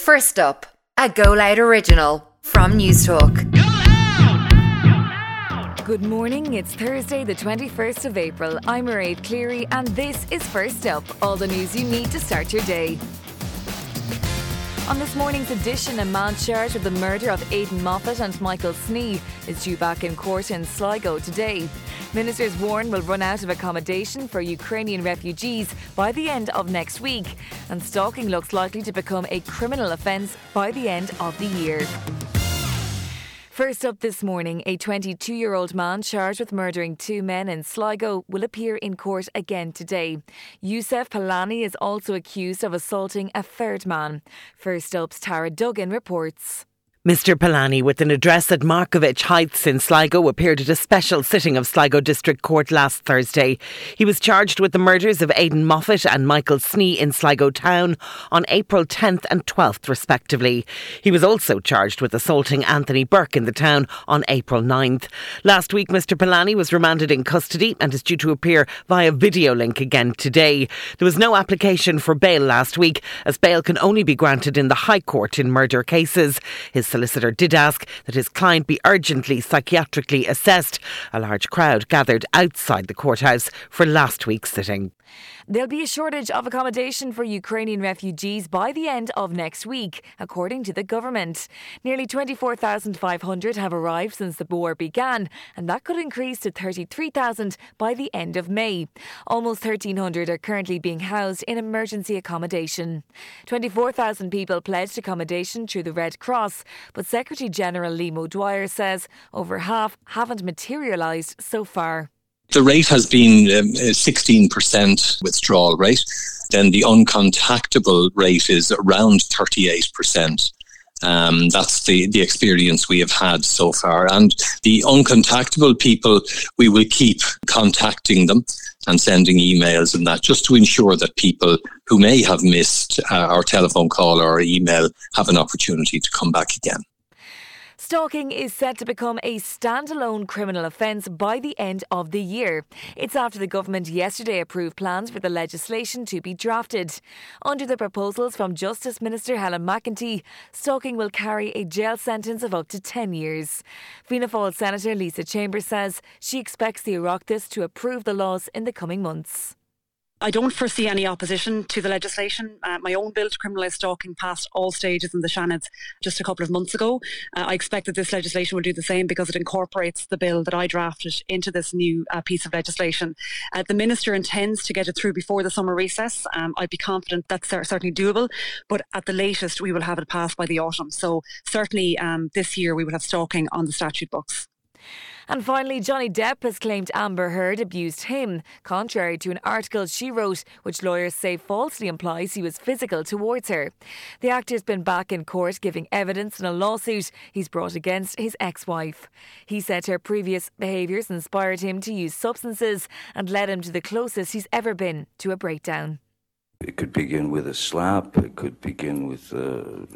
First up, a Go Loud original from News Newstalk. Good morning, it's Thursday, the 21st of April. I'm Mairead Cleary, and this is First Up all the news you need to start your day. On this morning's edition, a man charged with the murder of Aidan Moffitt and Michael Snee is due back in court in Sligo today. Ministers warn will run out of accommodation for Ukrainian refugees by the end of next week, and stalking looks likely to become a criminal offence by the end of the year. First up this morning, a 22 year old man charged with murdering two men in Sligo will appear in court again today. Yousef Palani is also accused of assaulting a third man. First up's Tara Duggan reports. Mr. Palani, with an address at Markievicz Heights in Sligo, appeared at a special sitting of Sligo District Court last Thursday. He was charged with the murders of Aidan Moffitt and Michael Snee in Sligo Town on April 10th and 12th, respectively. He was also charged with assaulting Anthony Burke in the town on April 9th. Last week, Mr. Palani was remanded in custody and is due to appear via video link again today. There was no application for bail last week, as bail can only be granted in the High Court in murder cases. His solicitor did ask that his client be urgently psychiatrically assessed. A large crowd gathered outside the courthouse for last week's sitting. There'll be a shortage of accommodation for Ukrainian refugees by the end of next week, according to the government. Nearly 24,500 have arrived since the war began, and that could increase to 33,000 by the end of May. Almost 1,300 are currently being housed in emergency accommodation. 24,000 people pledged accommodation through the Red Cross, but Secretary General Liam O'Dwyer says over half haven't materialised so far. The rate has been um, 16% withdrawal rate. Then the uncontactable rate is around 38%. Um, that's the, the experience we have had so far. And the uncontactable people, we will keep contacting them and sending emails and that just to ensure that people who may have missed uh, our telephone call or email have an opportunity to come back again. Stalking is set to become a standalone criminal offence by the end of the year. It's after the government yesterday approved plans for the legislation to be drafted. Under the proposals from Justice Minister Helen McEntee, stalking will carry a jail sentence of up to 10 years. Fianna Fáil Senator Lisa Chambers says she expects the Oireachtas to approve the laws in the coming months. I don't foresee any opposition to the legislation. Uh, my own bill to criminalise stalking passed all stages in the Seanad just a couple of months ago. Uh, I expect that this legislation will do the same because it incorporates the bill that I drafted into this new uh, piece of legislation. Uh, the Minister intends to get it through before the summer recess. Um, I'd be confident that's certainly doable, but at the latest, we will have it passed by the autumn. So, certainly um, this year, we will have stalking on the statute books. And finally, Johnny Depp has claimed Amber Heard abused him, contrary to an article she wrote, which lawyers say falsely implies he was physical towards her. The actor's been back in court giving evidence in a lawsuit he's brought against his ex wife. He said her previous behaviours inspired him to use substances and led him to the closest he's ever been to a breakdown. It could begin with a slap, it could begin with a,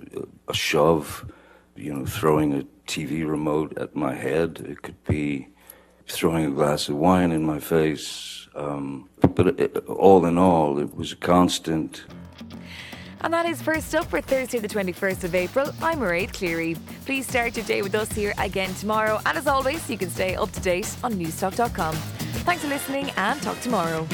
a shove you know, throwing a TV remote at my head. It could be throwing a glass of wine in my face. Um, but it, all in all, it was a constant. And that is first up for Thursday, the 21st of April. I'm Mairead Cleary. Please start your day with us here again tomorrow. And as always, you can stay up to date on newstalk.com. Thanks for listening and talk tomorrow.